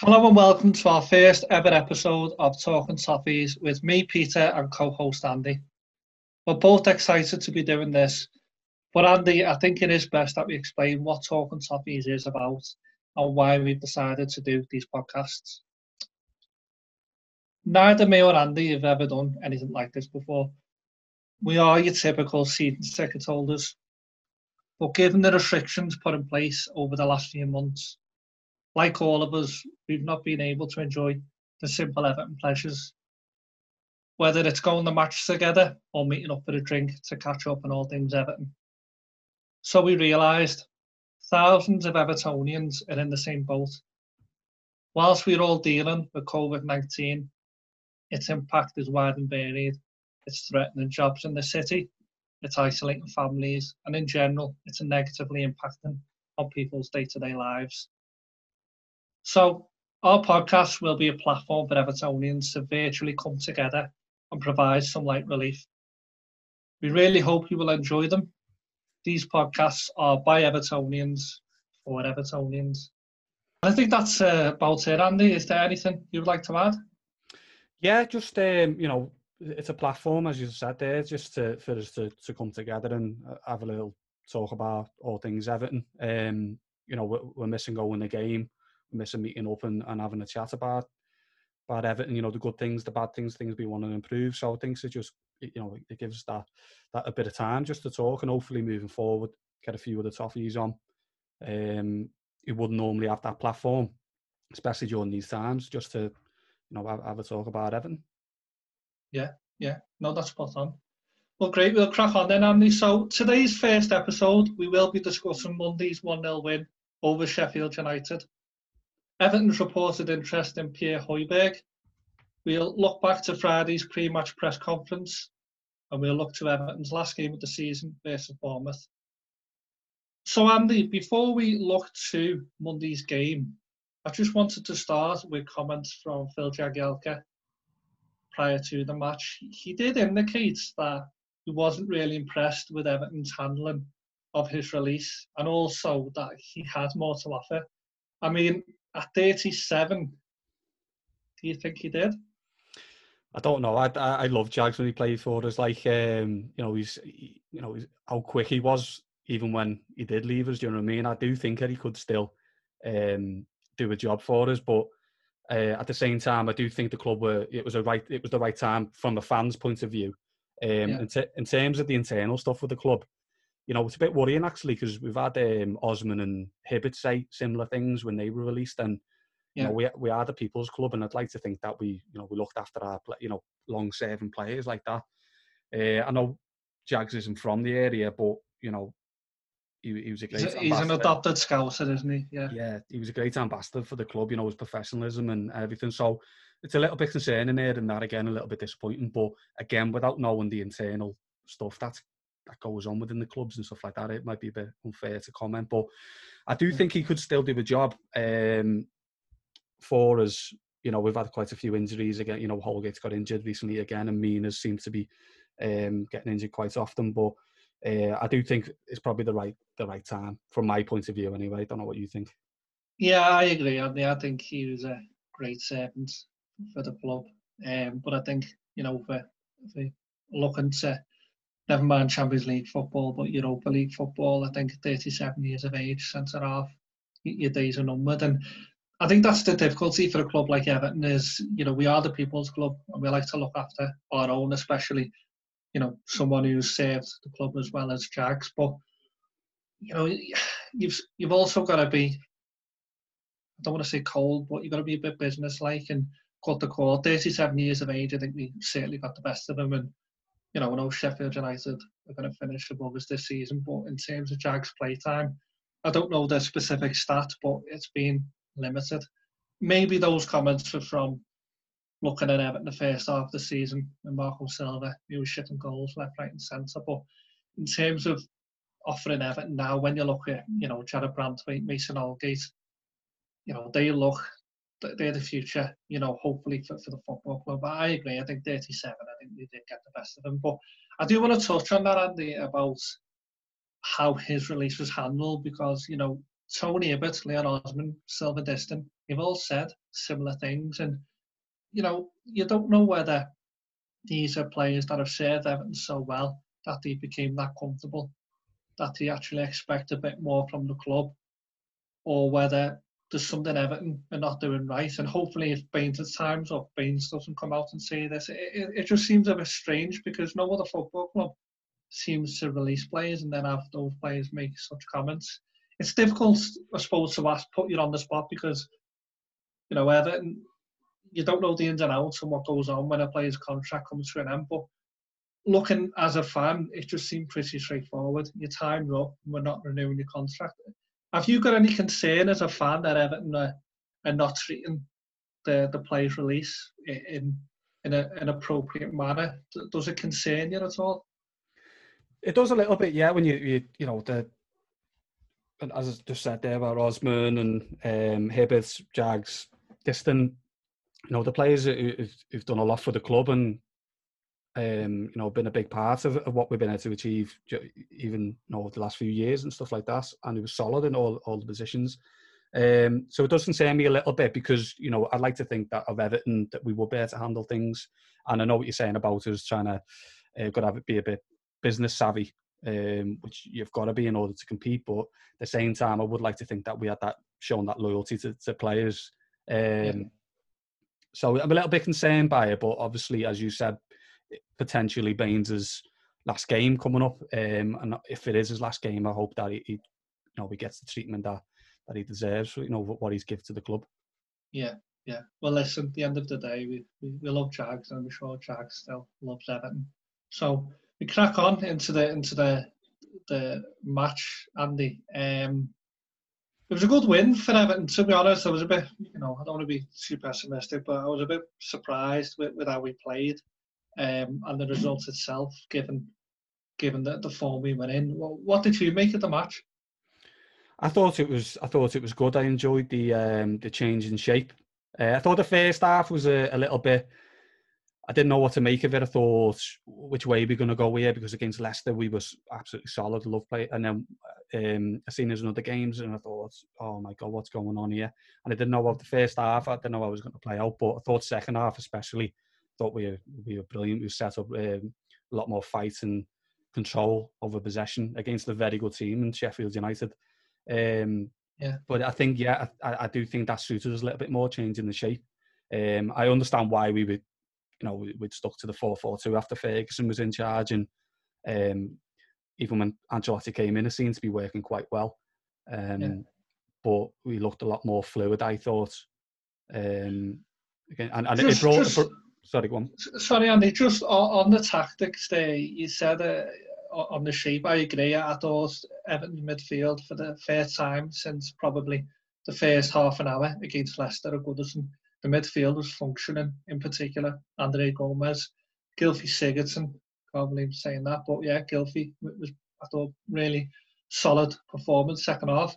Hello and welcome to our first ever episode of Talking Toffees with me, Peter, and co-host Andy. We're both excited to be doing this, but Andy, I think it is best that we explain what Talking Toffees is about and why we've decided to do these podcasts. Neither me or Andy have ever done anything like this before. We are your typical season ticket holders, but given the restrictions put in place over the last few months, like all of us, we've not been able to enjoy the simple Everton pleasures. Whether it's going to match together or meeting up for a drink to catch up on all things Everton. So we realised thousands of Evertonians are in the same boat. Whilst we're all dealing with COVID 19, its impact is wide and varied. It's threatening jobs in the city, it's isolating families, and in general, it's negatively impacting on people's day to day lives. So, our podcast will be a platform for Evertonians to virtually come together and provide some light relief. We really hope you will enjoy them. These podcasts are by Evertonians for Evertonians. I think that's uh, about it, Andy. Is there anything you would like to add? Yeah, just um, you know, it's a platform, as you said there, just to, for us to, to come together and uh, have a little talk about all things Everton. Um, you know, we're, we're missing going the game miss a meeting up and, having a chat about about Everton, you know, the good things, the bad things, things we want to improve. So I think it just, you know, it gives that that a bit of time just to talk and hopefully moving forward, get a few of the toffees on. Um, you wouldn't normally have that platform, especially during these times, just to, you know, have, have a talk about Everton. Yeah, yeah, no, that's spot on. Well, great. We'll crack on then, Andy. So today's first episode, we will be discussing Monday's 1-0 win over Sheffield United. Everton's reported interest in Pierre Højbjerg. We'll look back to Friday's pre-match press conference and we'll look to Everton's last game of the season versus Bournemouth. So Andy, before we look to Monday's game, I just wanted to start with comments from Phil Jagielka prior to the match. He did indicate that he wasn't really impressed with Everton's handling of his release and also that he had more to offer. I mean, at 37, do you think he did? I don't know. I, I, I love Jags when he played for us. Like um, you know, he's he, you know he's, how quick he was even when he did leave us. Do you know what I mean? I do think that he could still um, do a job for us, but uh, at the same time, I do think the club were it was a right it was the right time from the fans' point of view. Um, yeah. in, t- in terms of the internal stuff with the club, you know, it's a bit worrying actually because we've had um, Osman and Hibbert say similar things when they were released, and you yeah. know, we we are the people's club, and I'd like to think that we, you know, we looked after our, you know, long-serving players like that. Uh, I know Jags isn't from the area, but you know, he, he was a great. He's, he's an adopted scouser, isn't he? Yeah. Yeah, he was a great ambassador for the club. You know, his professionalism and everything. So it's a little bit concerning there, and that again a little bit disappointing. But again, without knowing the internal stuff, that's that goes on within the clubs and stuff like that. It might be a bit unfair to comment, but I do think he could still do a job um, for us. You know, we've had quite a few injuries again. You know, Holgate's got injured recently again, and Mina's seems to be um, getting injured quite often. But uh, I do think it's probably the right the right time from my point of view. Anyway, I don't know what you think. Yeah, I agree. I, I think he was a great servant for the club, um, but I think you know for, for looking to never mind Champions League football, but Europa League football, I think 37 years of age, centre half, your days are numbered. And I think that's the difficulty for a club like Everton is, you know, we are the people's club and we like to look after our own, especially, you know, someone who's served the club as well as Jags. But, you know, you've you've also got to be, I don't want to say cold, but you've got to be a bit business-like and cut the cord. 37 years of age, I think we certainly got the best of him and you know, I know Sheffield United are going to finish above us this season, but in terms of Jags playtime, I don't know the specific stats, but it's been limited. Maybe those comments were from looking at Everton the first half of the season and Marco Silva, he was shitting goals left, right, and centre. But in terms of offering Everton now, when you look at, you know, Jarrad Branthwaite, Mason Holgate, you know, they look they're the future, you know, hopefully for, for the football club. But I agree. I think 37, I think they did get the best of them. But I do want to touch on that, Andy, about how his release was handled because, you know, Tony Hibbert, Leon Osman, Sylvain Distin, they've all said similar things. And, you know, you don't know whether these are players that have served Everton so well that they became that comfortable that they actually expect a bit more from the club or whether there's something Everton are not doing right. And hopefully, if Baines' at time's or Baines doesn't come out and say this. It, it, it, just seems a bit strange because no other football club seems to release players and then have those players make such comments. It's difficult, I suppose, to ask, put you on the spot because, you know, Everton, you don't know the ins and outs and what goes on when a player's contract comes to an end. But looking as a fan, it just seemed pretty straightforward. Your time's up, and we're not renewing your contract. Have you got any concern as a fan that Everton are, are not treating the, the players' release in in a, an appropriate manner? Does it concern you at all? It does a little bit, yeah. When you you, you know the as I just said there about Osman and um, Jags, Distin, you know the players who've, who've done a lot for the club and um, you know, been a big part of, of, what we've been able to achieve, even you know, the last few years and stuff like that. And he was solid in all all the positions. Um, so it does concern me a little bit because you know I'd like to think that of Everton that we will be able to handle things. And I know what you're saying about us trying to uh, got to be a bit business savvy, um, which you've got to be in order to compete. But at the same time, I would like to think that we had that shown that loyalty to, to players. Um, yeah. So I'm a little bit concerned by it, but obviously, as you said, potentially Baines's last game coming up. Um, and if it is his last game, I hope that he, he, you know, he gets the treatment that, that he deserves. You know what he's given to the club. Yeah, yeah. Well, listen. At the end of the day, we we, we love Jags, and I'm sure Jags still loves Everton. So we crack on into the into the the match, Andy. Um, it was a good win for Everton. To be honest, I was a bit, you know, I don't want to be too pessimistic, but I was a bit surprised with, with how we played um, and the result itself, given given the, the form we went in. What did you make of the match? I thought it was I thought it was good. I enjoyed the um, the change in shape. Uh, I thought the first half was a, a, little bit. I didn't know what to make of it. I thought which way we're going to go here because against Leicester we was absolutely solid, love play, and then um, I seen us in other games and I thought, oh my god, what's going on here? And I didn't know about the first half. I didn't know how I was going to play out, but I thought second half especially thought we were, we were brilliant. We set up um, a lot more fight and control over possession against a very good team in Sheffield United. Um, yeah. But I think, yeah, I, I, do think that suited us a little bit more, changing the shape. Um, I understand why we would, you know, we'd stuck to the 4-4-2 after Ferguson was in charge, and um, even when Ancelotti came in, it seemed to be working quite well. Um, yeah. But we looked a lot more fluid, I thought. Um, again, and, and just, it brought. Just, Sorry, go on. Sorry, Andy. Just on the tactics there, you said uh, on the shape. I agree. I thought Everton midfield for the first time since probably the first half an hour against Leicester at Goodison. The midfield was functioning, in particular. Andre Gomes, Gylfi Sigurdsson. Can't believe saying that, but yeah, Gylfi was I thought really solid performance second half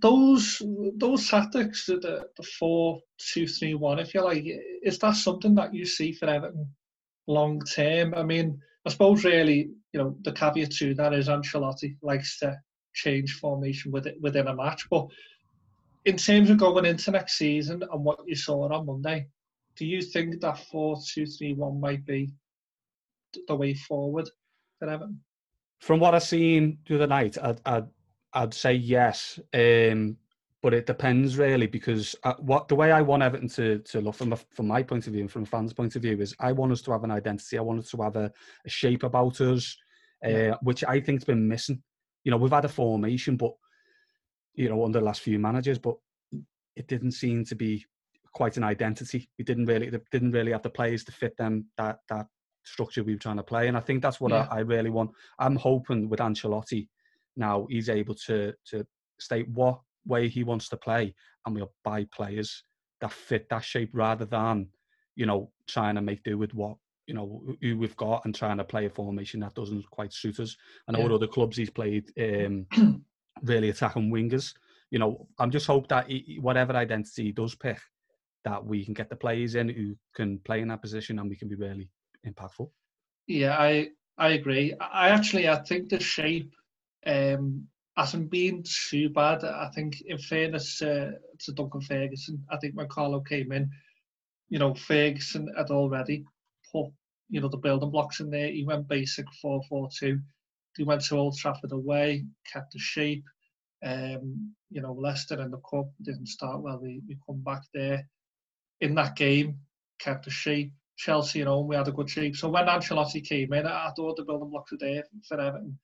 those those tactics, the the four two three one, if you like, is that something that you see for Everton long term? I mean, I suppose really, you know, the caveat to that is Ancelotti likes to change formation with it within a match. But in terms of going into next season and what you saw on Monday, do you think that four two three one might be the way forward for Everton? From what I've seen through the other night, I, I I'd say yes, um, but it depends really because uh, what the way I want Everton to to look from a, from my point of view and from a fan's point of view is I want us to have an identity. I want us to have a, a shape about us, uh, yeah. which I think's been missing. You know, we've had a formation, but you know, under the last few managers, but it didn't seem to be quite an identity. We didn't really didn't really have the players to fit them that that structure we were trying to play, and I think that's what yeah. I, I really want. I'm hoping with Ancelotti now he's able to to state what way he wants to play, and we'll buy players that fit that shape rather than you know trying to make do with what you know who we've got and trying to play a formation that doesn't quite suit us. And all the other clubs he's played um, really attacking wingers. You know, I'm just hope that he, whatever identity he does pick, that we can get the players in who can play in that position and we can be really impactful. Yeah, I I agree. I actually I think the shape um, hasn't been too bad. I think, in fairness uh, to Duncan Ferguson, I think when Carlo came in, you know, Ferguson had already put, you know, the building blocks in there. He went basic 4-4-2. He went to Old Trafford away, kept the shape. Um, you know, Leicester in the cup didn't start well. We, we come back there. In that game, kept the shape. Chelsea at home, we had a good shape. So when Ancelotti came in, I thought the building blocks were there for Everton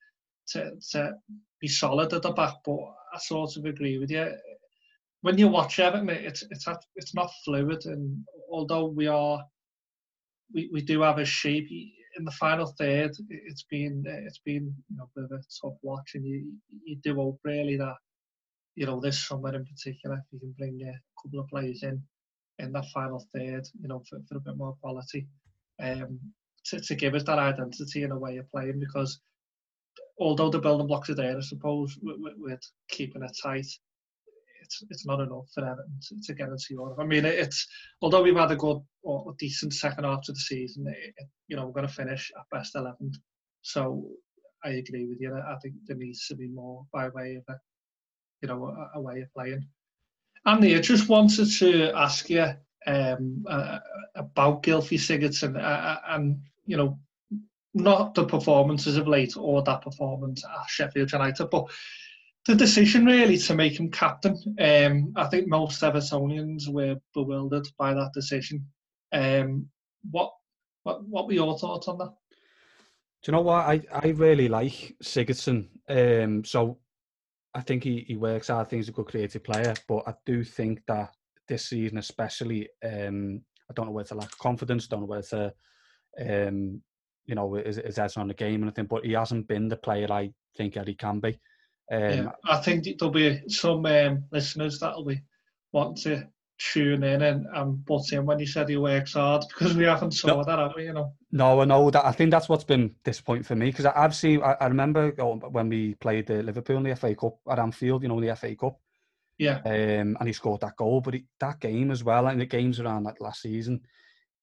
to, to be solid at the back. But I sort of agree with you. When you watch Everton, it's it's it's not fluid, and although we are, we, we do have a shape in the final third. It's been it's been you know a bit of a tough watch, and you you do hope really that you know this summer in particular, if you can bring a couple of players in in that final third, you know, for, for a bit more quality, um, to, to give us that identity and a way of playing because although the building blocks are there, I suppose, with, with keeping it tight, it's it's not enough for Everton to, to get into Europe. I mean, it's although we've had a good or a decent second half of the season, it, you know, we're going to finish at best 11th. So I agree with you. I think there needs to be more by way of a, you know, a, a way of playing. Andy, I just wanted to ask you um, uh, about Gylfi Sigurdsson uh, and, you know, not the performances of late or that performance at Sheffield United, but the decision really to make him captain. Um, I think most Evertonians were bewildered by that decision. Um, what, what what were your thoughts on that? Do you know what I, I really like Sigurdsson. Um, so I think he, he works hard. I think he's a good creative player, but I do think that this season, especially, um, I don't know whether to lack confidence, don't know whether to, um, you know, is, is that on the game and anything, but he hasn't been the player I think that he can be. Um, yeah, I think there'll be some um, listeners that'll be wanting to tune in and, and butt in when you said he works hard because we haven't saw no, that, have we? You know. No, I know that. I think that's what's been disappointing for me because I've seen. I, I remember when we played the Liverpool in the FA Cup at Anfield. You know, the FA Cup. Yeah. Um, and he scored that goal, but he, that game as well, and the games around that last season,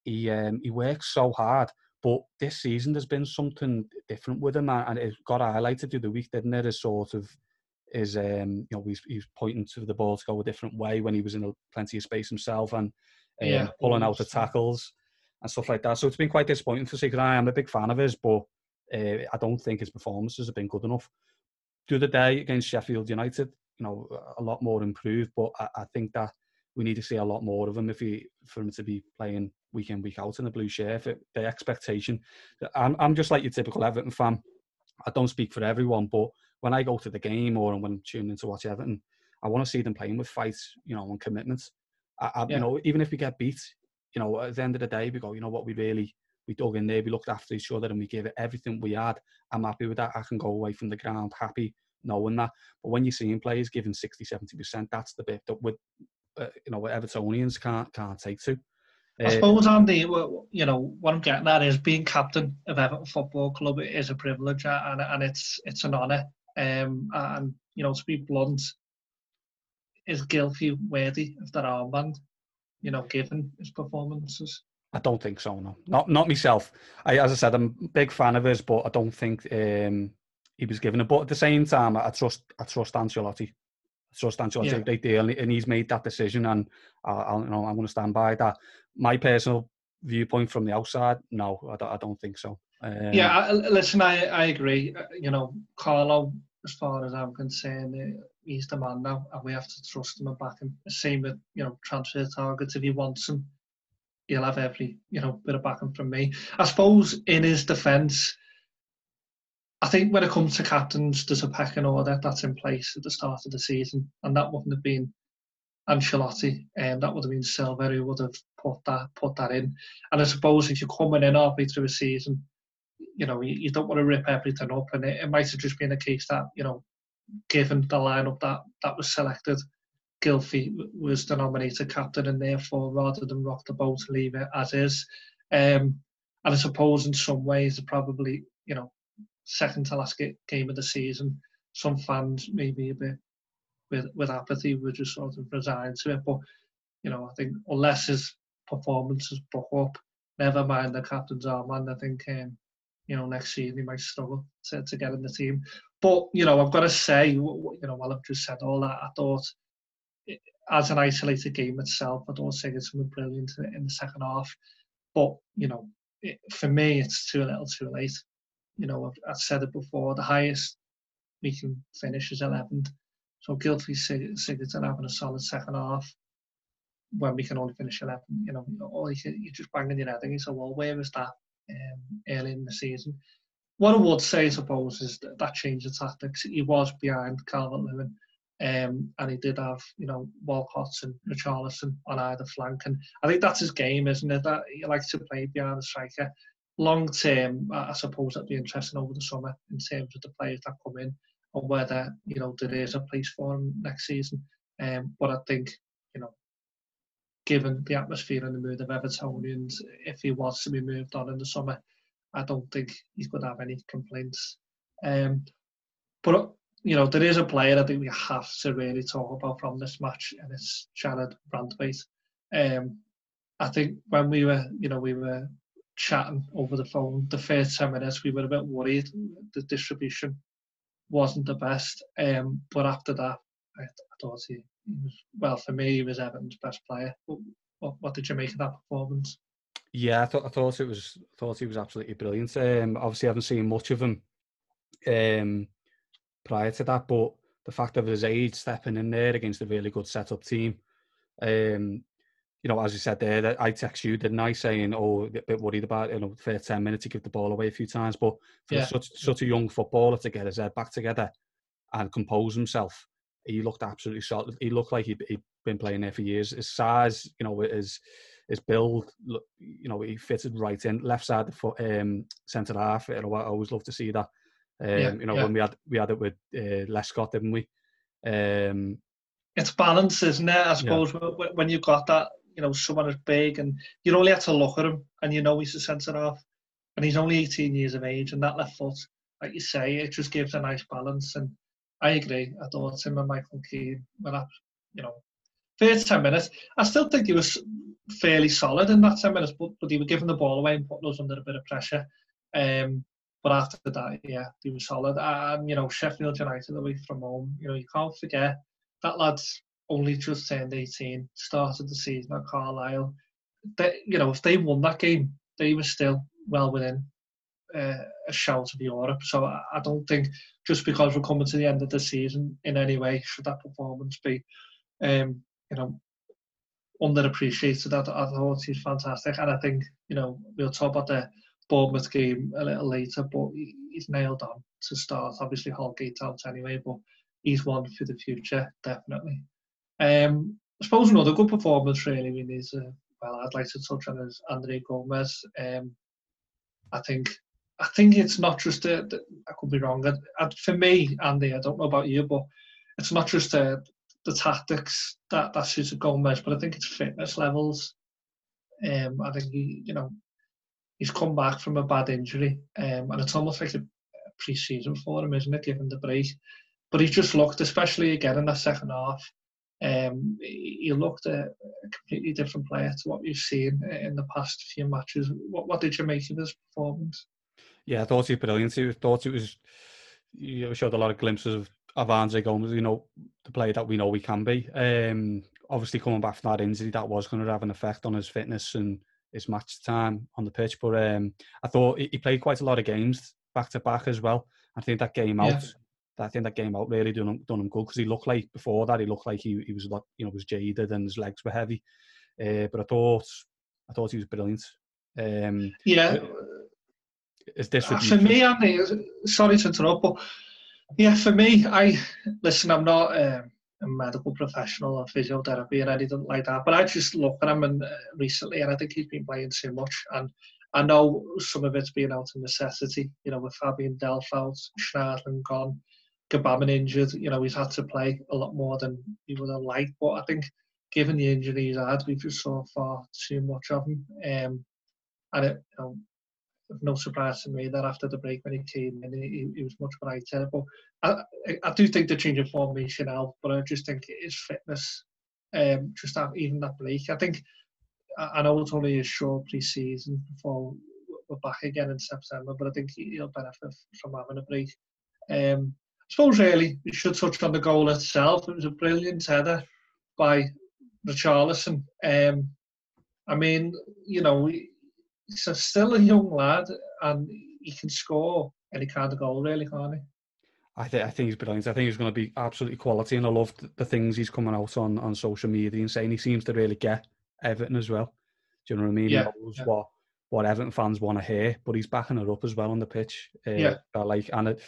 he um, he works so hard. But this season, there's been something different with him, and it got highlighted through the week, didn't it? As sort of is um, you know he's, he's pointing to the ball to go a different way when he was in a, plenty of space himself and um, yeah, pulling out the tackles and stuff like that. So it's been quite disappointing to see because I am a big fan of his, but uh, I don't think his performances have been good enough. The other day against Sheffield United, you know, a lot more improved, but I, I think that we need to see a lot more of him if he for him to be playing week in week out in the blue shirt. The expectation, I'm I'm just like your typical Everton fan. I don't speak for everyone, but when I go to the game or when I'm tuning in to watch Everton, I want to see them playing with fights, you know, and commitments. I, I, yeah. You know, even if we get beat, you know, at the end of the day, we go, you know what, we really we dug in there, we looked after each other, and we gave it everything we had. I'm happy with that. I can go away from the ground happy knowing that. But when you're seeing players giving 60, 70 percent, that's the bit that with uh, you know Evertonians can't can't take to. I uh, suppose, Andy, you know, what I'm getting at is being captain of Everton Football Club is a privilege and, and it's it's an honour. Um, and, you know, to be blunt, is Gylfi worthy of that armband, you know, given his performances? I don't think so, no. Not not myself. I, as I said, I'm a big fan of his, but I don't think um, he was given it. But at the same time, I trust I trust Ancelotti. Trust yeah. great deal, and he's made that decision, and I, I, you know, I'm going to stand by that. My personal viewpoint from the outside, no, I don't, I don't think so. Um, yeah, I, listen, I, I agree. Uh, you know, Carlo, as far as I'm concerned, uh, he's the man now, and we have to trust him and back him. Same with you know transfer targets. If he wants him, he'll have every you know bit of backing from me. I suppose in his defence, I think when it comes to captains, there's a pecking order that's in place at the start of the season, and that wouldn't have been Ancelotti, and um, that would have been Silva who would have put that put that in. And I suppose if you're coming in halfway through a season you know, you, you don't want to rip everything up. And it, it might have just been a case that, you know, given the lineup that, that was selected, Gylfi was the nominated captain and therefore rather than rock the boat, leave it as is. Um, and I suppose in some ways, probably, you know, second to last game of the season, some fans maybe a bit with, with apathy would just sort of resigned to it. But, you know, I think unless his performance is brought up, never mind the captain's armband, I think um, you know, next season he might struggle to, to get in the team. but you know, I've got to say, you know, while I've just said all that, I thought as an isolated game itself, I don't think it's been brilliant in the second half. But you know, it, for me, it's too little, too late. You know, I've, I've said it before. The highest we can finish is 11th. So Gylfi Sigurdsson having a solid second half when we can only finish 11. You know, or you, you're just banging your head you say, well, where was that um, early in the season? What I would say, I suppose, is that, that change of tactics. He was behind Calvert Lewin um, and he did have, you know, Walcott and Richarlison on either flank. And I think that's his game, isn't it? That he likes to play behind the striker. Long term, I suppose that'd be interesting over the summer in terms of the players that come in and whether, you know, there is a place for him next season. Um, but I think, you know, given the atmosphere and the mood of Evertonians, if he was to be moved on in the summer, I don't think he's going to have any complaints. Um, but you know, there is a player I think we have to really talk about from this match, and it's Jarrad Branthwaite. Um, I think when we were, you know, we were chatting over the phone, the first 10 minutes, we were a bit worried. The distribution wasn't the best. Um, but after that, I, I thought he, was, well, for me, he was Everton's best player. What, what, did you make of that performance? Yeah, I thought I thought it was thought he was absolutely brilliant. Um, obviously, I haven't seen much of him. Um, prior to that. But the fact of his age stepping in there against a really good setup team, um, you know, as you said there, that I text you, didn't I, saying, "Oh, a bit worried about you know, first ten minutes to give the ball away a few times." But for yeah. such such a young footballer to get his head back together and compose himself, he looked absolutely solid. He looked like he'd, he'd been playing there for years. His size, you know, his his build, you know, he fitted right in left side the foot, um, centre half. You know, I always love to see that. Um, yeah, you know, yeah. when we had we had it with uh, Lescott, didn't we? Um, it's balance, isn't it? I suppose yeah. when you've got that, you know, someone as big, and you only have to look at him, and you know he's a centre half, and he's only 18 years of age, and that left foot, like you say, it just gives a nice balance. And I agree. I thought him and Michael Keane went up, you know, first 10 minutes. I still think he was fairly solid in that 10 minutes, but, but he was giving the ball away and putting us under a bit of pressure. Um, but after that, yeah, he was solid. And, you know, Sheffield United away from home, you know, you can't forget that lad's only just turned 18, started the season at Carlisle. They, you know, if they won that game, they were still well within uh, a shout of Europe. So I, I don't think just because we're coming to the end of the season in any way should that performance be, um, you know, underappreciated. I, I thought he's fantastic, and I think you know we'll talk about the Bournemouth game a little later, but he's nailed on to start. Obviously, Holgate out anyway, but he's one for the future, definitely. Um, I suppose another good performance really we need to, well, I'd like to touch on is Andre Gomes. Um, I think I think it's not just a, I could be wrong. for me, Andy, I don't know about you, but it's not just a, the tactics that that suits Gomes, but I think it's fitness levels. Um, I think he, you know, he's come back from a bad injury, um, and it's almost like a pre-season for him, isn't it? Given the break, but he's just looked, especially again in the second half, um, he looked a, a, completely different player to what we've seen in the past few matches. What, what did you make of his performance? Yeah, I thought he was brilliant. I thought it was you showed a lot of glimpses of, Andre Gomes, you know, the player that we know we can be. Um, obviously, coming back from that injury, that was going to have an effect on his fitness and his match time on the pitch. But um, I thought he played quite a lot of games back to back as well. I think that game out, yeah. I think that game out really done him, done him good because he looked like before that he looked like he, he was like you know was jaded and his legs were heavy. Uh, but I thought I thought he was brilliant. Um, yeah. Is this for me, Andy? Sorry to interrupt, but yeah, for me, I listen. I'm not. Um, a medical professional or physiotherapy and anything like that. But I just look at him and uh, recently, and I think he's been playing too much. And I know some of it's been out of necessity. You know, with Fabian Delph out, Schneiderlin gone, Gbamin injured. You know, he's had to play a lot more than he would have liked. But I think, given the injuries he's had, we've just saw far too much of him. Um, and it, you know, no surprise to me that after the break when he came in, he, he was much brighter. But I, I do think the change of formation helped, but I just think his fitness, um, just have even that break. I think I know it's only a short pre-season before we're back again in September, but I think he'll benefit from having a break. Um, suppose really we should touch on the goal itself. It was a brilliant header by Richarlison. Um, I mean, you know, he's a, still a young lad and he can score any kind of goal, really, can't he? I, th- I think he's brilliant. I think he's going to be absolutely quality, and I love the things he's coming out on, on social media and saying he seems to really get Everton as well. Do you know what I mean? Yeah, knows yeah. what what Everton fans want to hear, but he's backing her up as well on the pitch. Uh, Yeah. Like, and it,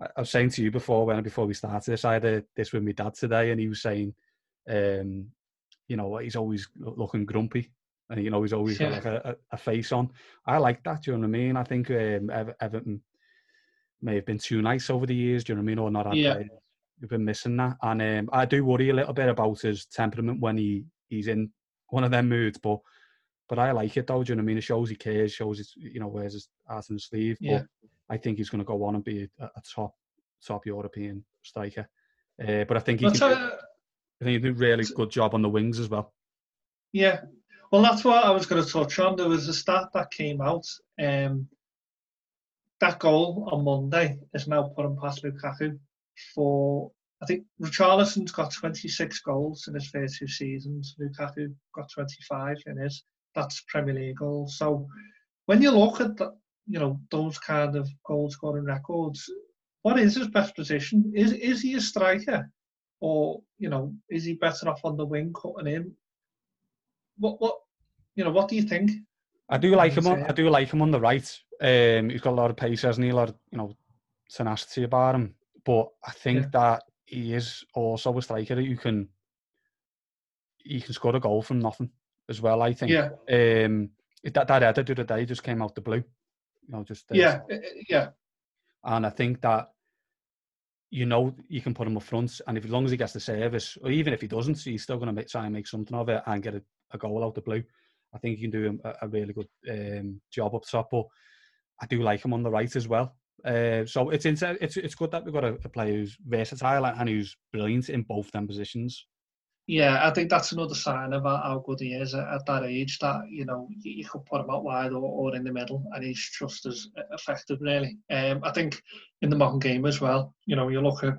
I, I was saying to you before when before we started this, I had a, this with my dad today, and he was saying, um, you know, he's always looking grumpy, and you know he's always got like a, a, face on. I like that. Do you know what I mean? I think um, Ever- Everton may have been too nice over the years. Do you know what I mean? Or not had Yeah. players. We've been missing that, and um, I do worry a little bit about his temperament when he he's in one of them moods. But but I like it though. Do you know what I mean? It shows he cares. Shows his you know wears his heart on his sleeve. Yeah. But I think he's going to go on and be a, a top top European striker. Uh, but I think he can. uh, I think he did a really good job on the wings as well. Yeah, well, that's what I was going to touch on. There was a stat that came out. Um, that goal on Monday is now putting past Lukaku for. I think Richarlison's got 26 goals in his first two seasons. Lukaku got 25 in his. That's Premier League goals. So when you look at the, you know those kind of goal scoring records, what is his best position? Is is he a striker, or you know is he better off on the wing cutting in? what what you know what do you think I do like him. On. I do like him on the right. Um, he's got a lot of pace, hasn't he? A lot of you know tenacity about him. But I think Yeah. that he is also a striker who can he can score a goal from nothing as well. I think. yeah Um, that that header the other day just came out the blue. You know, just uh, yeah uh, yeah And I think that you know you can put him up front, and if as long as he gets the service, or even if he doesn't, he's still going to try and make something of it and get a, a goal out the blue. I think he can do a, a really good um, job up top. But I do like him on the right as well. Uh, so it's inter- it's it's good that we've got a, a player who's versatile and who's brilliant in both them positions. Yeah i think that's another sign of how good he is at, at that age that you know you, you could put him out wide or, or in the middle and he's just as effective really. Um i think in the modern game as well you know you look at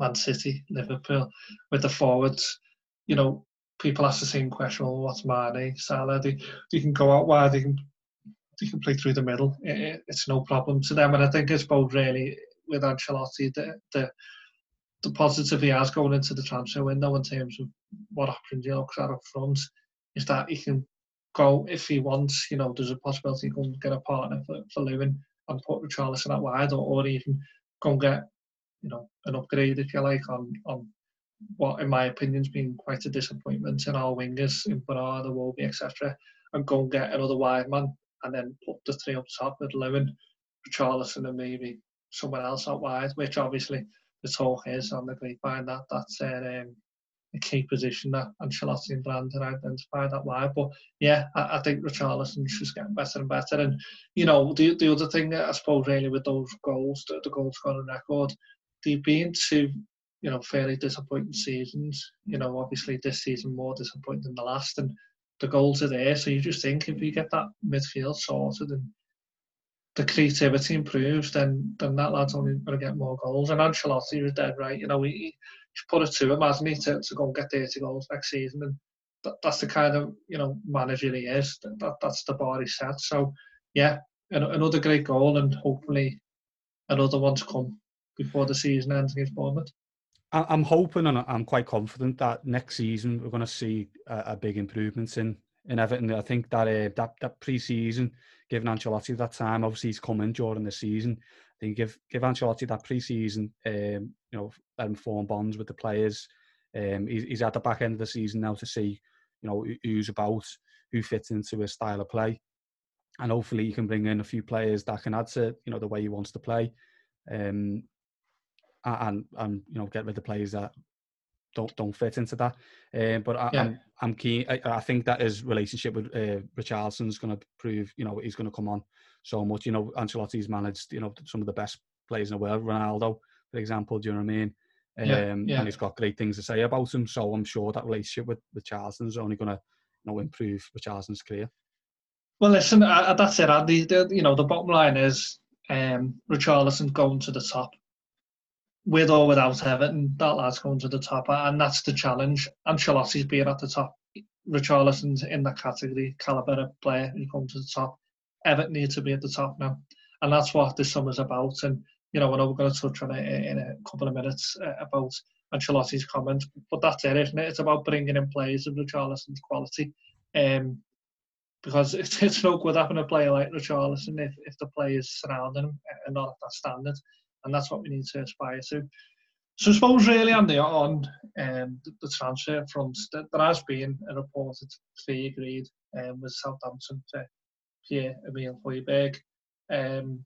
man city liverpool with the forwards you know people ask the same question well, what's Mane, Salah? They, they can go out wide they can they can play through the middle it, it- it's no problem to them. And i think it's both really with Ancelotti the, the the positive he has going into the transfer window in terms of what options he looks at up front is that he can go if he wants. You know, there's a possibility he can get a partner for, for Lewin and put Richarlison out wide, or, or even go and get you know an upgrade if you like on on what in my opinion has been quite a disappointment in our wingers in Bernard, Iwobi, etc. And go and get another wide man and then put the three up top with Lewin, Richarlison, and maybe someone else out wide, which obviously the talk is on the grapevine that that's uh, um, a key position that Ancelotti and Brandon identified that wide. But yeah, I, I think Richarlison's just getting better and better. And you know, the the other thing I suppose really with those goals, the, the goal scoring record, they've been two you know fairly disappointing seasons. You know, obviously this season more disappointing than the last, and the goals are there. So you just think if you get that midfield sorted and the creativity improves, then then that lad's only going to get more goals. And Ancelotti was dead right. You know, he, he's put it to him, hasn't he, to, to go and get 30 goals next season. And that, that's the kind of you know manager he is. That, that that's the bar he set. So yeah, an, another great goal, and hopefully another one to come before the season ends against Bournemouth. I'm hoping and I'm quite confident that next season we're going to see a, a big improvements in in Everton. I think that uh, that that pre-season, giving Ancelotti that time, obviously he's coming during the season. I think give give Ancelotti that pre-season, um, you know, let him form bonds with the players. Um, he's, he's at the back end of the season now to see, you know, who's about, who fits into his style of play, and hopefully he can bring in a few players that can add to, you know, the way he wants to play. Um, and and you know get rid of the players that don't don't fit into that. Um, but I, Yeah. I'm I'm keen. I, I think that his relationship with uh, Richarlison's going to prove. You know he's going to come on so much. You know Ancelotti's managed you know some of the best players in the world. Ronaldo, for example. Do you know what I mean? Um, Yeah, yeah. And he's got great things to say about him. So I'm sure that relationship with Richarlison's only going to you know improve Richarlison's career. Well, listen, uh, that's it, Andy. The, you know, the bottom line is um, Richarlison going to the top. With or without Everton, that lad's going to the top, and that's the challenge. Ancelotti's being at the top. Richarlison's in that category, caliber of player who's going to the top. Everton need to be at the top now, and that's what this summer's about. And you know, I know we're going to touch on it in a couple of minutes uh, about Ancelotti's comment, but that's it, isn't it? It's about bringing in players of Richarlison's quality. Um, because it's, it's no good having a player like Richarlison if, if the players surrounding him are not at that standard, and that's what we need to aspire to. So I suppose really on the on um, the, the transfer front, there has been a reported fee agreed um, with Southampton for Pierre Emile Højbjerg. Um,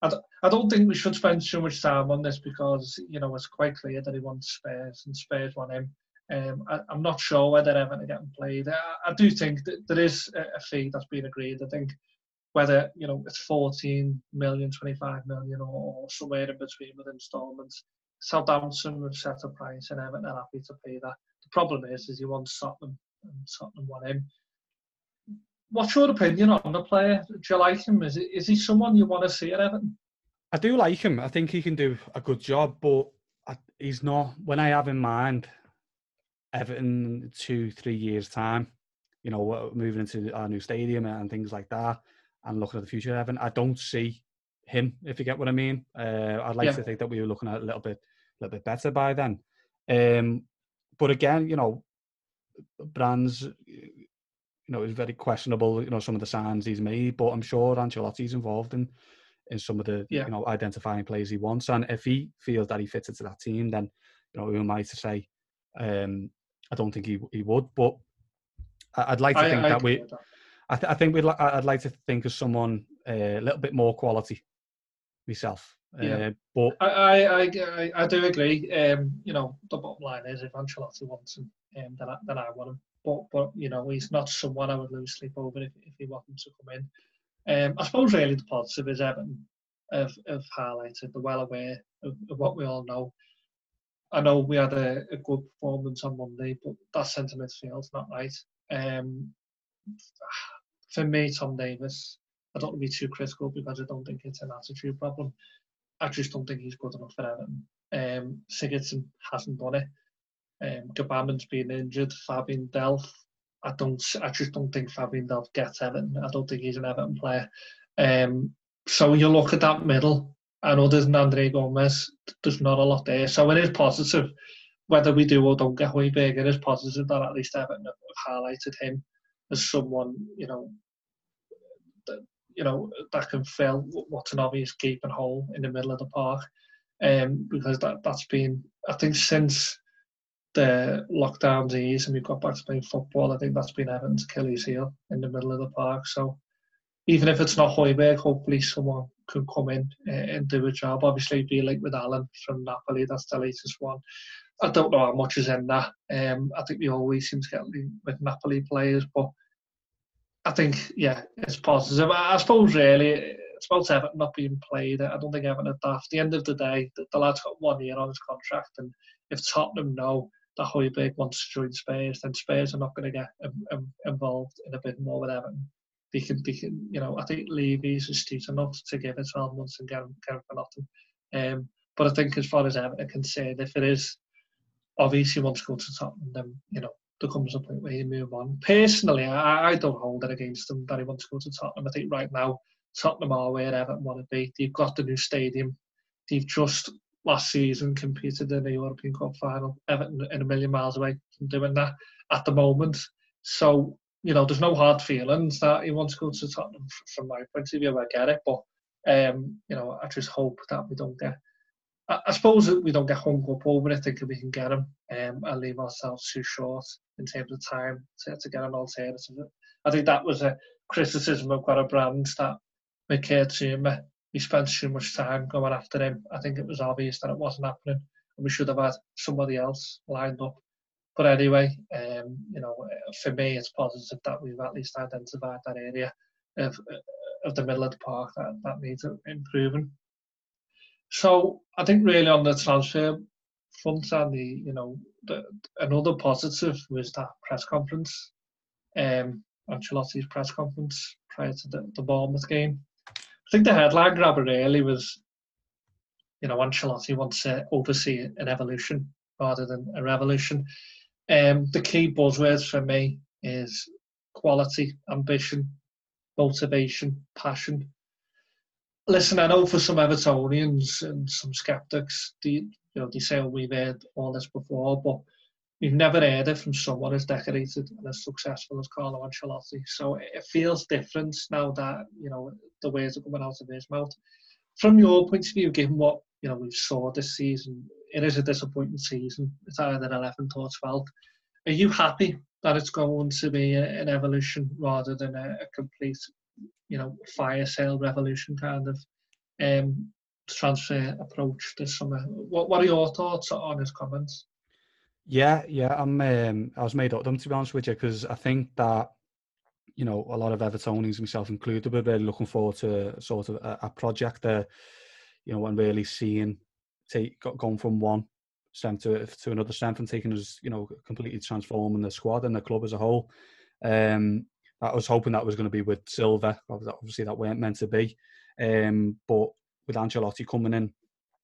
I, I don't think we should spend too much time on this because you know it's quite clear that he wants Spurs and Spurs want him. Um, I, am not sure whether are getting played. I, I do think that there is a, a fee that's been agreed. I think whether you know it's 14 million, 25 million, or, or somewhere in between with instalments. Southampton have set a price, and Everton are happy to pay that. The problem is, is he wants Tottenham, and Tottenham want him. What's your opinion on the player? Do you like him? Is, is he someone you want to see at Everton? I do like him. I think he can do a good job, but he's not. When I have in mind Everton two, three years time, you know, moving into our new stadium and things like that, and looking at the future Everton, I don't see him. If you get what I mean, uh, I'd like yeah. to think that we were looking at a little bit, a little bit better by then. Um, but again, you know, Brands, you know, is very questionable. You know, some of the signs he's made, but I'm sure Ancelotti's involved in in some of the yeah. you know identifying players he wants. And if he feels that he fits into that team, then you know who am I to say? Um, I don't think he he would, but I'd like to I, think I, that we. That. I, th- I think we'd. Li- I'd like to think of someone uh, a little bit more quality myself. Yeah. Uh, but I, I, I, I do agree. Um, you know, the bottom line is if Ancelotti wants him, um, then I, then I want him. But but you know, he's not someone I would lose sleep over if, if he wanted to come in. Um, I suppose really the positive is Everton have, have highlighted, they're well aware of, of what we all know. I know we had a, a good performance on Monday, but that centre midfield's not right. Um, for me, Tom Davies, I don't want to be too critical because I don't think it's an attitude problem. I just don't think he's good enough for Everton. Um, Sigurdsson hasn't done it. Um, Gbamin's been injured. Fabian Delph I don't. I just don't think Fabian Delph gets Everton. I don't think he's an Everton player. Um, so you look at that middle, and other than Andre Gomes, there's not a lot there. So it is positive. Whether we do or don't get Højbjerg, it is positive that at least Everton have highlighted him as someone you know you know that can fill what's an obvious gaping hole in the middle of the park. Um, because that that's been I think since the lockdowns ease and we've got back to playing football, I think that's been Everton's Achilles heel in the middle of the park. So even if it's not Højbjerg, hopefully someone can come in uh, and do a job. Obviously, be linked with Allan from Napoli, that's the latest one. I don't know how much is in that. Um, I think we always seem to get with Napoli players, but I think yeah, it's positive. I, suppose really it's about Everton not being played. I don't think Everton at that. At the end of the day, the, the lad's got one year on his contract, and if Tottenham know that Højbjerg wants to join Spurs, then Spurs are not going to get um, involved in a bit more with Everton. They can, they can, you know, I think Levy's astute enough to give it 12 months and get him, get him for nothing. Um, but I think as far as Everton are concerned, if it is obviously wants to go to Tottenham, then, you know, there comes a point where you move on. Personally, I, I don't hold it against him that he wants to go to Tottenham. I think right now, Tottenham are where Everton want to be. They've got the new stadium. They've just last season competed in the European Cup final. Everton in a million miles away from doing that at the moment. So, you know, there's no hard feelings that he wants to go to Tottenham from my point of view. I get it, but um, you know, I just hope that we don't get. I, suppose we don't get hung up over it. Thinking we can get him um, and leave ourselves too short in terms of time to, to get an alternative. I think that was a criticism of Got a brand that Zouma we spent too much time going after him. I think it was obvious that it wasn't happening, and we should have had somebody else lined up. But anyway, um, you know, for me, it's positive that we've at least identified that area of of the middle of the park that, that needs improving. So I think really on the transfer front and the you know the, another positive was that press conference, um, Ancelotti's press conference prior to the, the Bournemouth game. I think the headline grabber really was you know, Ancelotti wants to oversee an evolution rather than a revolution. Um, the key buzzwords for me is quality, ambition, motivation, passion. Listen, I know for some Evertonians and some skeptics, you know, they say oh, we've heard all this before, but we've never heard it from someone as decorated and as successful as Carlo Ancelotti. So it feels different now that you know the words are coming out of his mouth. From your point of view, given what you know we've saw this season, it is a disappointing season. It's either 11th or 12th. Are you happy that it's going to be an evolution rather than a, complete, you know, fire sale revolution kind of um, transfer approach this summer? What What are your thoughts on his comments? Yeah, yeah, I'm. Um, I was made up them to be honest with you because I think that you know a lot of Evertonians, myself included, were really looking forward to sort of a, a project that you know and really seeing take going from one strength to to another strength and taking us you know completely transforming the squad and the club as a whole. Um, I was hoping that was going to be with Silva. Obviously, that weren't meant to be. Um, but with Ancelotti coming in,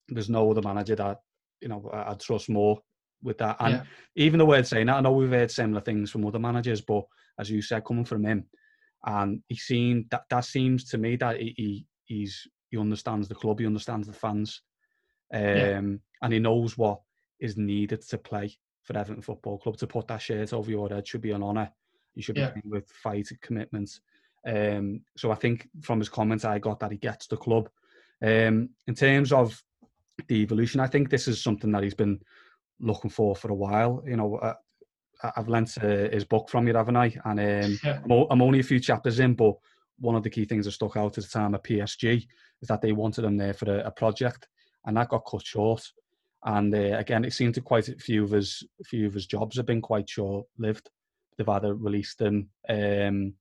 there's no other manager that you know I, I trust more with that. And yeah. even the word saying that, I know we've heard similar things from other managers, but as you said, coming from him, and he seen that that seems to me that he, he he's he understands the club, he understands the fans, um, yeah. and he knows what is needed to play for Everton Football Club. To put that shirt over your head should be an honour. You should be yeah. with fight commitments. Um, so I think from his comments, I got that he gets the club. Um, in terms of the evolution, I think this is something that he's been looking for for a while. You know, uh, I've lent uh, his book from you, haven't I? And um, yeah. I'm, only a few chapters in, but one of the key things that stuck out at the time at PSG is that they wanted him there for a, a project, and that got cut short. And uh, again, it seemed to quite a few of his few of his jobs have been quite short-lived. They've either released him um,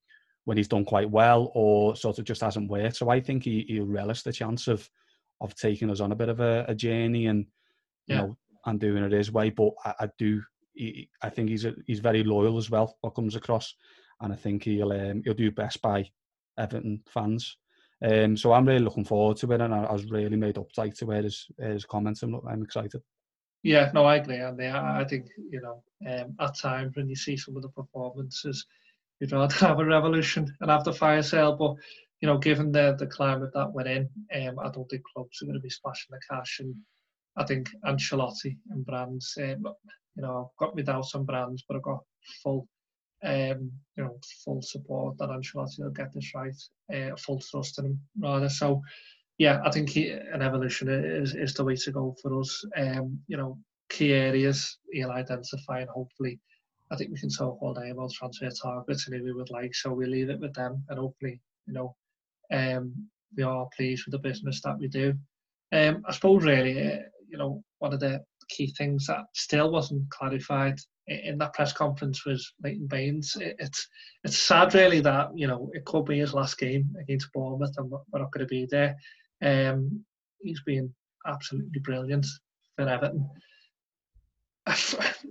when he's done quite well, or sort of just hasn't worked. So I think he he relished the chance of of taking us on a bit of a, a journey and you yeah. know and doing it his way. But I, I do, he, I think he's a, he's very loyal as well. What comes across, and I think he'll um, he'll do best by Everton fans. Um, so I'm really looking forward to it, and I, I was really made up like to hear his his comments. I'm, I'm excited. Yeah, no, I agree, Andy. I, I think you know, um, at times when you see some of the performances, you'd rather have a revolution and have the fire sale. But you know, given the the climate that we're in, um, I don't think clubs are going to be splashing the cash and I think Ancelotti and Brands, um, you know, I've got my doubts on Brands, but I've got full, um, you know, full support that Ancelotti will get this right, uh, full trust in him rather. So, yeah, I think he, an evolution is, is the way to go for us. Um, you know, key areas he'll identify and hopefully I think we can talk all day about transfer targets and who we would like. So we leave it with them and hopefully, you know, um, we are pleased with the business that we do. Um, I suppose really, uh, you know, one of the key things that still wasn't clarified in that press conference was Leighton Baines. It's it's sad really that you know it could be his last game against Bournemouth and we're not going to be there. Um, he's been absolutely brilliant for Everton.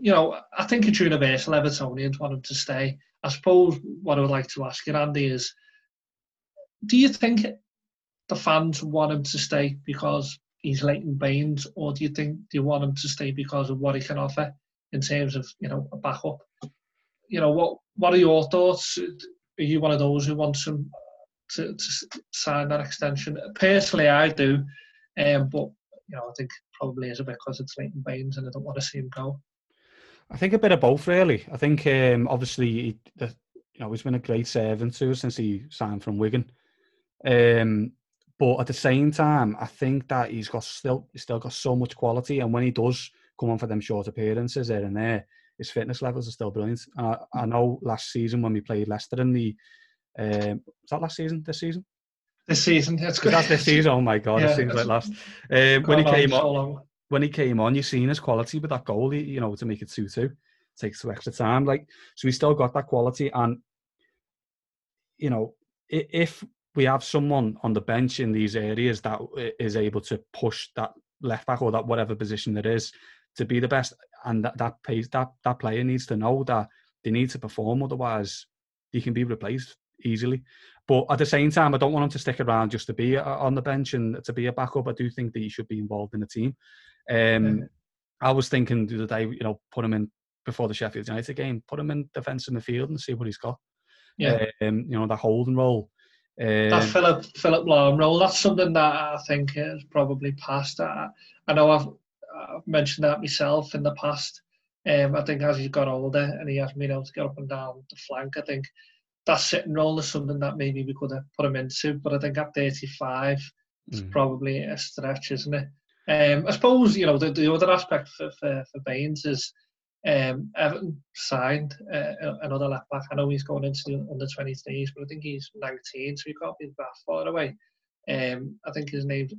You know, I think it's universal. Evertonians want him to stay. I suppose what I would like to ask you, Andy, is do you think the fans want him to stay because he's Leighton Baines, or do you think do you want him to stay because of what he can offer in terms of you know a backup? You know what what are your thoughts? Are you one of those who wants him to, to sign that extension? Personally, I do, um, but you know I think probably is a bit because it's Leighton Baines and I don't want to see him go. I think a bit of both, really. I think um, obviously he, the, you know he's been a great servant to us since he signed from Wigan. Um, but at the same time, I think that he's got still he's still got so much quality, and when he does come on for them short appearances here and there, his fitness levels are still brilliant. And I, I know last season when we played Leicester in the um, was that last season? This season? This season, that's good. That's this season. Oh my god, yeah, it seems like last. Um, when he came on, when he came on, you seen his quality with that goal. You know, to make it two-two, takes some extra time. Like so, he still got that quality, and you know, if we have someone on the bench in these areas that is able to push that left back or that whatever position it is to be the best, and that that pays that that player needs to know that they need to perform. Otherwise, he can be replaced easily. But at the same time, I don't want him to stick around just to be on the bench and to be a backup. I do think that he should be involved in the team. Um. I was thinking the other day, you know, put him in before the Sheffield United game, put him in defence in the field and see what he's got. Yeah, um, you know, that holding role. Um, that Philip Philipp Lahm role. That's something that I think is probably past. I, I know I've, I've mentioned that myself in the past. Um, I think as he's got older and he hasn't been able to get up and down the flank, I think that sitting role is something that maybe we could have put him into. But I think at 35, it's mm. probably a stretch, isn't it? Um, I suppose you know the, the other aspect for, for, for Baines is um, Everton signed uh, another left back. I know he's going into the under 23s, but I think he's 19, so he can't be that far away. Um, I think his name's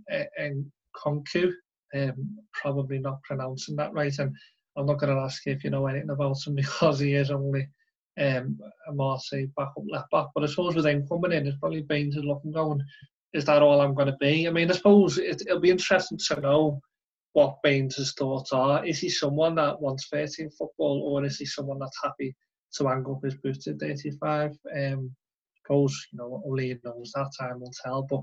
Konku. Um, probably not pronouncing that right, and I'm not going to ask you if you know anything about him because he is only um, a Marseille backup left back. But I suppose with him coming in, it's probably Baines is looking going, is that all I'm going to be? I mean, I suppose it, it'll be interesting to know what Baines' thoughts are. Is he someone that wants 13 football, or is he someone that's happy to hang up his boots at 35? Um, suppose you know only knows that time will tell. But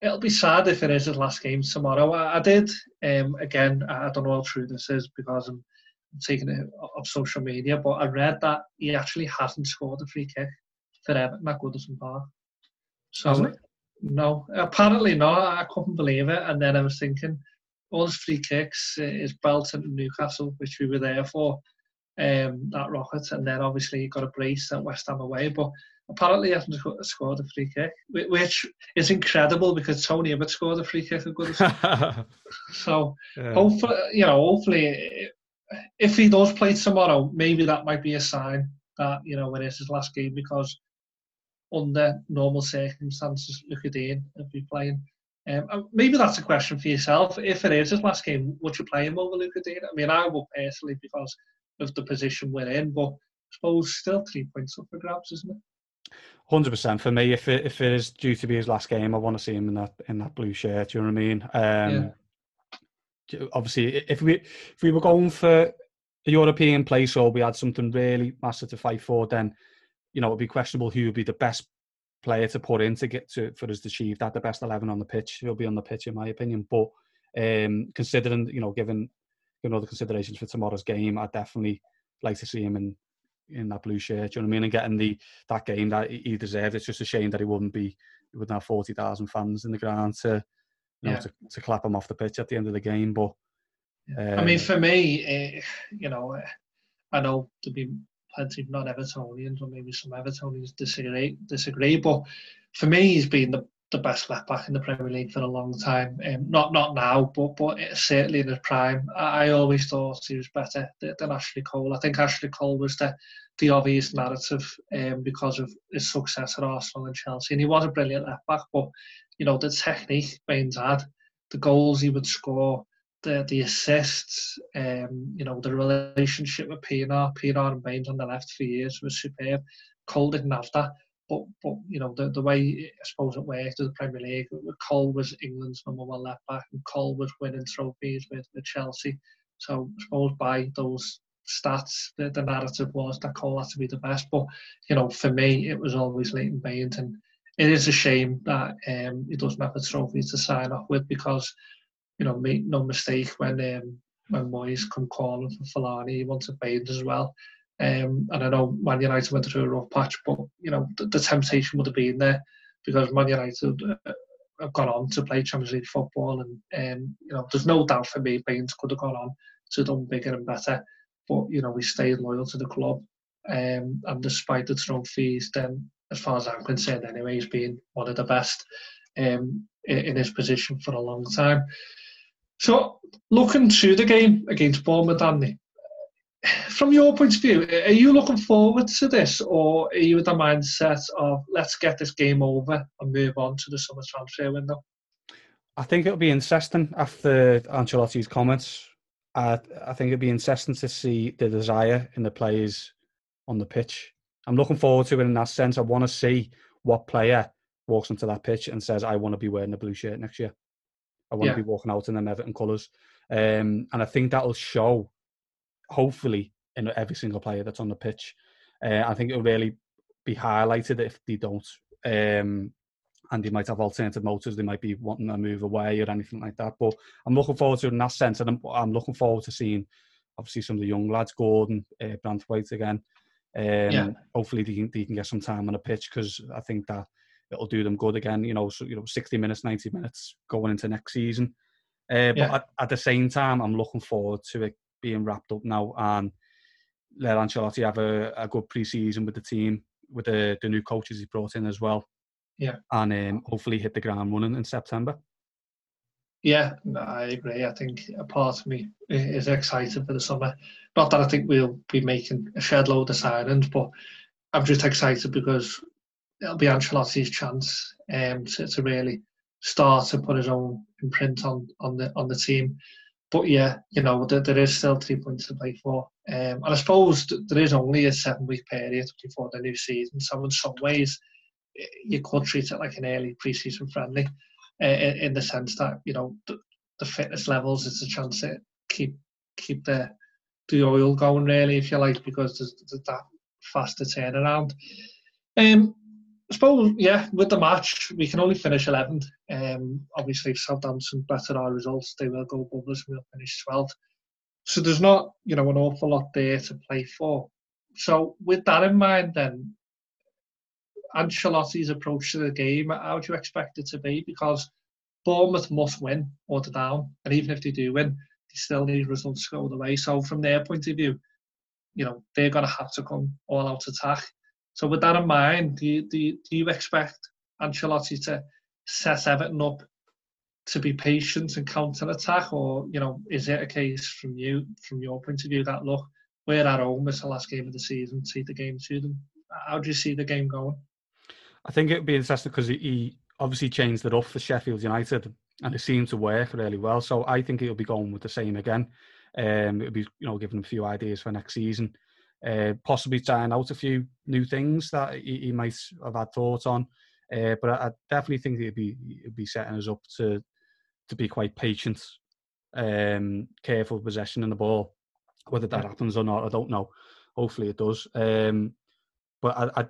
it'll be sad if it is his last game tomorrow. I, I did um, again. I don't know how true this is because I'm taking it off social media, but I read that he actually hasn't scored a free kick for Everton at Goodison Park. So no, apparently not. I couldn't believe it, and then I was thinking all his free kicks uh, is Bolton and Newcastle, which we were there for, um, that rocket, and then obviously he got a brace at West Ham away. But apparently he hasn't scored a free kick, which is incredible because Tony Hibbert scored a free kick at Goodison. so yeah. hopefully, you know, hopefully, if he does play tomorrow, maybe that might be a sign that you know when it is his last game because under normal circumstances, Digne would be playing. Um, maybe that's a question for yourself. If it is his last game, would you play him over Lucas Digne? I mean, I would personally because of the position we're in, but I suppose still three points up for grabs, isn't it? Hundred percent for me. If it if it is due to be his last game, I want to see him in that in that blue shirt. You know what I mean? Um, yeah. Obviously, if we if we were going for a European place or we had something really massive to fight for, then you know it'd be questionable who would be the best player to put in to get to for us to achieve that. The best eleven on the pitch, he'll be on the pitch in my opinion. But um, considering you know, given given all the considerations for tomorrow's game, I'd definitely like to see him in in that blue shirt. Do you know what I mean? And getting the that game that he deserved. It's just a shame that he wouldn't be he wouldn't have forty thousand fans in the ground to you know yeah. to, to clap him off the pitch at the end of the game. But uh, I mean, for me, uh, you know, uh, I know to be plenty of non-Evertonians or maybe some Evertonians disagree. Disagree, but for me, he's been the, the best left back in the Premier League for a long time. Um, not not now, but but certainly in his prime. I, I always thought he was better than Ashley Cole. I think Ashley Cole was the the obvious narrative um, because of his success at Arsenal and Chelsea, and he was a brilliant left back. But you know the technique Baines had, the goals he would score the the assists, um, you know, the relationship with Pienaar, Pienaar and Baines on the left for years was superb. Cole didn't have that, but but you know the the way I suppose it worked with the Premier League, Cole was England's number one left back, and Cole was winning trophies with, with Chelsea. So I suppose by those stats, the, the narrative was that Cole had to be the best. But you know, for me, it was always Leighton Baines, and it is a shame that um, he doesn't have a trophy to sign off with because you know, make no mistake when um, when Moyes come calling for Fellaini, he wanted Baines as well. Um, and I know Man United went through a rough patch, but you know the, the temptation would have been there because Man United uh, have gone on to play Champions League football, and um, you know there's no doubt for me Baines could have gone on to done bigger and better, but you know we stayed loyal to the club, um, and despite the trophies, then as far as I'm concerned, anyway, he's been one of the best um, in, in his position for a long time. So, looking to the game against Bournemouth, Andy, from your point of view, are you looking forward to this, or are you with the mindset of let's get this game over and move on to the summer transfer window? I think it'll be interesting after Ancelotti's comments. I, I think it'll be interesting to see the desire in the players on the pitch. I'm looking forward to it in that sense. I want to see what player walks onto that pitch and says, "I want to be wearing a blue shirt next year." I want yeah. to be walking out in them Everton colours. Um, and I think that'll show, hopefully, in every single player that's on the pitch. Uh, I think it'll really be highlighted if they don't. Um, and they might have alternative motives. They might be wanting to move away or anything like that. But I'm looking forward to it in that sense, and I'm, I'm looking forward to seeing obviously some of the young lads, Gordon, uh, Branthwaite again. Um, yeah. Hopefully they can, they can get some time on a pitch because I think that it'll do them good again. You know, so you know, 60 minutes, 90 minutes going into next season. Uh, yeah. But at, at, the same time, I'm looking forward to it being wrapped up now and let Ancelotti have a, a good pre-season with the team, with the, the new coaches he brought in as well. Yeah. And um, hopefully hit the ground running in September. Yeah, I agree. I think a part of me is excited for the summer. Not that I think we'll be making a shed load of signings, but I'm just excited because it'll be Ancelotti's chance um, to, to really start to put his own imprint on on the on the team. But yeah, you know there, there is still three points to play for, um, and I suppose there is only a seven week period before the new season. So in some ways, you could treat it like an early pre-season friendly, uh, in the sense that you know the, the fitness levels. It's a chance to keep keep the the oil going really, if you like, because there's, there's that faster turnaround. Um, I suppose, yeah, with the match, we can only finish 11th. Um, obviously, if Southampton better our results, they will go above us and we'll finish 12th. So there's not, you know, an awful lot there to play for. So with that in mind, then, Ancelotti's approach to the game, how do you expect it to be? Because Bournemouth must win or to down, and even if they do win, they still need results to go the way. So from their point of view, you know, they're going to have to come all out attack. So with that in mind, do you, do you, do you expect Ancelotti to set Everton up to be patient and counter attack, or you know, is it a case from you, from your point of view, that look, we're at home, it's the last game of the season, see the game to them? How do you see the game going? I think it'd be interesting because he obviously changed it up for Sheffield United, and it seemed to work really well. So I think he'll be going with the same again. Um, it'll be you know giving him a few ideas for next season uh, possibly trying out a few new things that he, he might have had thoughts on. Uh, but I, I, definitely think he'd be he'd be setting us up to to be quite patient, um, careful possession in the ball. Whether that happens or not, I don't know. Hopefully, it does. Um, but I, I,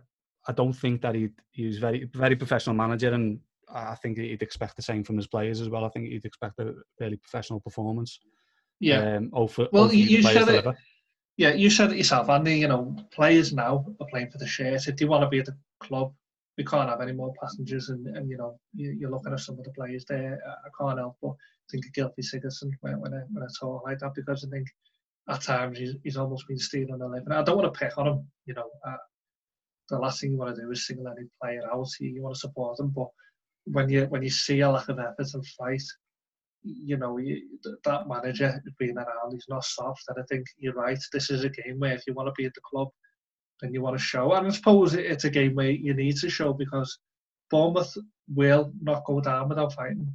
I don't think that he he's very very professional manager, and I think he'd expect the same from his players as well. I think he'd expect a fairly professional performance. Yeah. Um, hopefully, well, you said it. Yeah, you said it yourself, Andy. You know, players now are playing for the shirt. If they want to be at the club, we can't have any more passengers. And, and you know, you, are looking at some of the players there. I can't help but think of Gylfi Sigurdsson when, when, I, when I talk like that because I think at times he's, he's almost been stealing a living. I don't want to pick on him. You know, uh, the last thing you want to do is single any player out. You, you want to support them, but when you when you see a lack of effort and fight, you know, that manager being around, he's not soft. And I think you're right. This is a game where if you want to be at the club, then you want to show. And I suppose it's a game where you need to show because Bournemouth will not go down without fighting.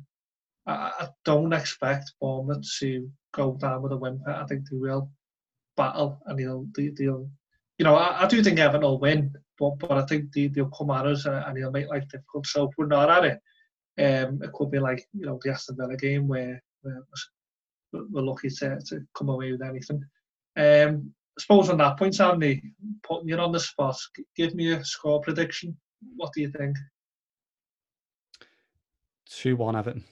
I, don't expect Bournemouth to go down with a whimper. I think they will battle and they'll, they, will you know, I, I, do think Everton will win, but but I think they, they'll come at us and they'll make life difficult. So if we're not at it, um, it could be like you know the Aston Villa game where, where we're lucky to, to come away with anything. Um, I suppose on that point, Andy, putting you on the spot, give me a score prediction. What do you think? Two one Everton.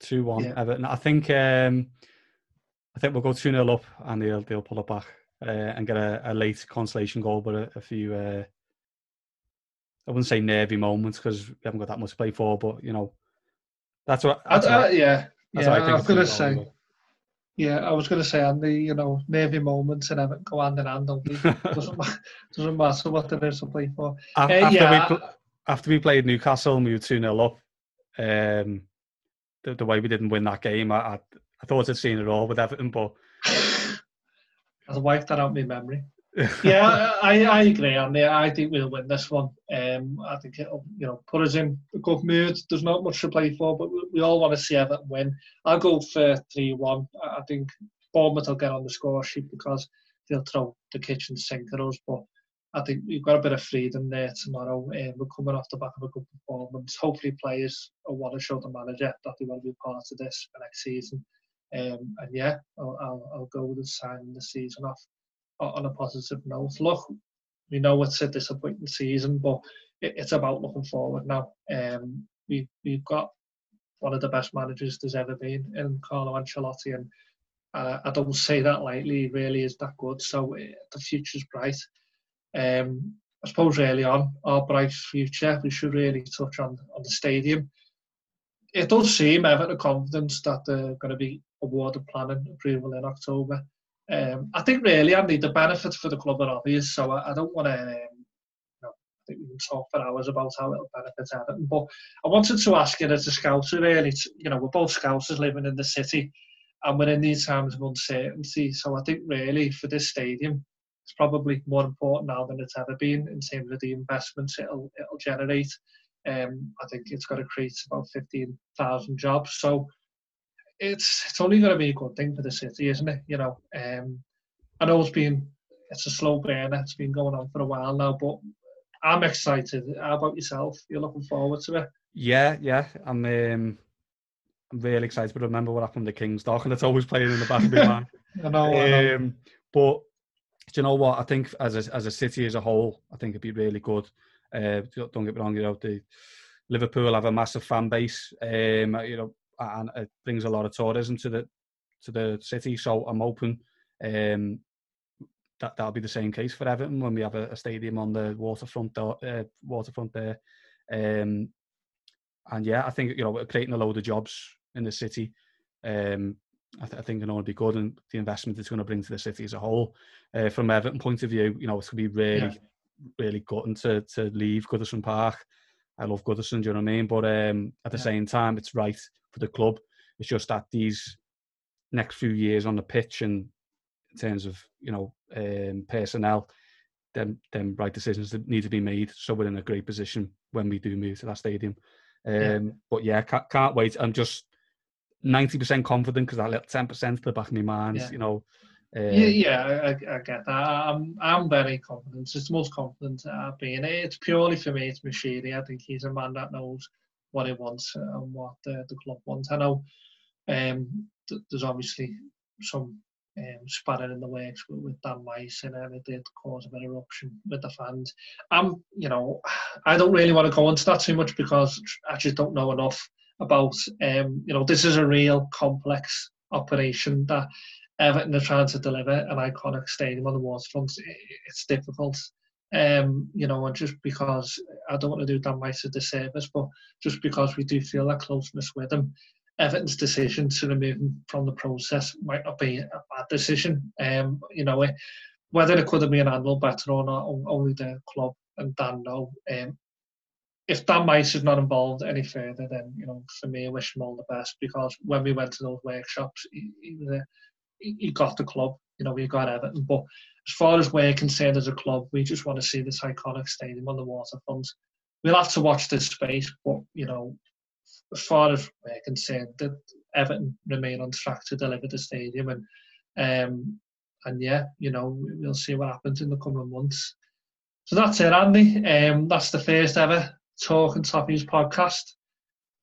Two one yeah. Everton. I think um, I think we'll go two 0 up and they'll they'll pull it back uh, and get a, a, late consolation goal, but a, a few uh, I wouldn't say nervy moments because we haven't got that much to play for, but you know, that's what. That's I, what, yeah, yeah. I, I was going to say. Yeah, I was going to say, Andy, you know, nervy moments and have go hand in hand. doesn't doesn't matter what there is to play for. After, uh, yeah, we, after we played Newcastle and we were two 0 up, um, the, the way we didn't win that game, I, I, I thought I'd seen it all with Everton, but I've wiped that out of my memory yeah, I, I agree, Andy. I think we'll win this one. Um, I think it'll, you know, put us in a good mood. There's not much to play for, but we, we all want to see Everton win. I'll go for three-one. I think Bournemouth will get on the score sheet because they'll throw the kitchen sink at us. But I think we've got a bit of freedom there tomorrow. Um, we're coming off the back of a good performance. Hopefully, players will want to show the manager that they want to be part of this for next season. Um, and yeah, I'll, I'll, I'll go with the signing the season off on a positive note. Look, we know it's a disappointing season, but it, it's about looking forward now. Um, we we've got one of the best managers there's ever been in Carlo Ancelotti, and uh, I don't say that lightly. He really is that good. So uh, the future's bright. Um, I suppose early on, our bright future, we should really touch on on the stadium. It does seem Everton confidence that they're going to be awarded planning approval in October. Um, I think really, Andy, the benefits for the club are obvious, so I, I don't want to. Um, you know, I think we can talk for hours about how it'll benefit Everton, but I wanted to ask you as a scouser, really. To, you know, we're both scousers living in the city, and we're in these times of uncertainty. So I think really for this stadium, it's probably more important now than it's ever been in terms of the investments it'll it'll generate. Um, I think it's got to create about fifteen thousand jobs. So it's it's only going to be a good thing for the city, isn't it? You know, um, I know it's been it's a slow burner. It's been going on for a while now, but I'm excited. How about yourself? You're looking forward to it? Yeah, yeah. I'm um, I'm really excited. But remember what happened to King's Dock, and it's always playing in the back of my mind. I know. Um, I know. Um, but do you know what? I think as a, as a city as a whole, I think it'd be really good. Uh, don't get me wrong, you know, the Liverpool have a massive fan base. Um, you know, and it brings a lot of tourism to the to the city. So I'm hoping um, that that'll be the same case for Everton when we have a, a stadium on the waterfront uh, waterfront there. Um, and yeah, I think you know creating a load of jobs in the city. Um, I, th- I think it'll be good, and the investment it's going to bring to the city as a whole. Uh, from Everton point of view, you know, it's going to be really, yeah. really gutting to to leave Goodison Park. I love Goodison, do you know what I mean? But um, at the yeah. same time, it's right for the club. It's just that these next few years on the pitch and in terms of you know um, personnel, then then right decisions that need to be made. So we're in a great position when we do move to that stadium. Um, yeah. But yeah, can't, can't wait. I'm just ninety percent confident because that little ten percent to the back of my mind, yeah. you know. Um, yeah, yeah, I, I, get that. I'm, I'm very confident. It's the most confident I've been. It's purely for me. It's Moshiri. I think he's a man that knows what he wants and what the, the club wants. I know um, th- there's obviously some um, in the works with, with Dan Meis and it did cause a bit of eruption with the fans. I'm, you know, I don't really want to go into that too much because I just don't know enough about, um, you know, this is a real complex operation that Everton are trying to deliver an iconic stadium on the waterfront. It's difficult um, you know, and just because I don't want to do Dan Meis a disservice, but just because we do feel that closeness with him, Everton's decision to remove him from the process might not be a bad decision. Um, you know, whether it could have been handled better or not, only the club and Dan know. Um, if Dan Meis is not involved any further, then you know, for me, I wish him all the best because when we went to those workshops, he, he a, he got the club. You know, we got Everton, but as far as we're concerned as a club, we just want to see this iconic stadium on the waterfront. We'll have to watch this space, but you know, as far as we're concerned, that Everton remain on track to deliver the stadium, and um, and yeah, you know, we'll see what happens in the coming months. So that's it, Andy. Um, that's the first ever Talking Toffees podcast.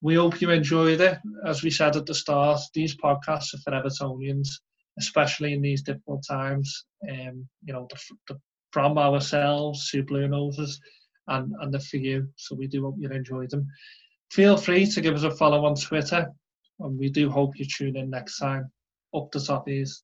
We hope you enjoyed it. As we said at the start, these podcasts are for Evertonians especially in these difficult times. Um, you know, the, the, from ourselves to Blue Noses and, and the for you. So we do hope you enjoy them. Feel free to give us a follow on Twitter, and we do hope you tune in next time. Up the top is.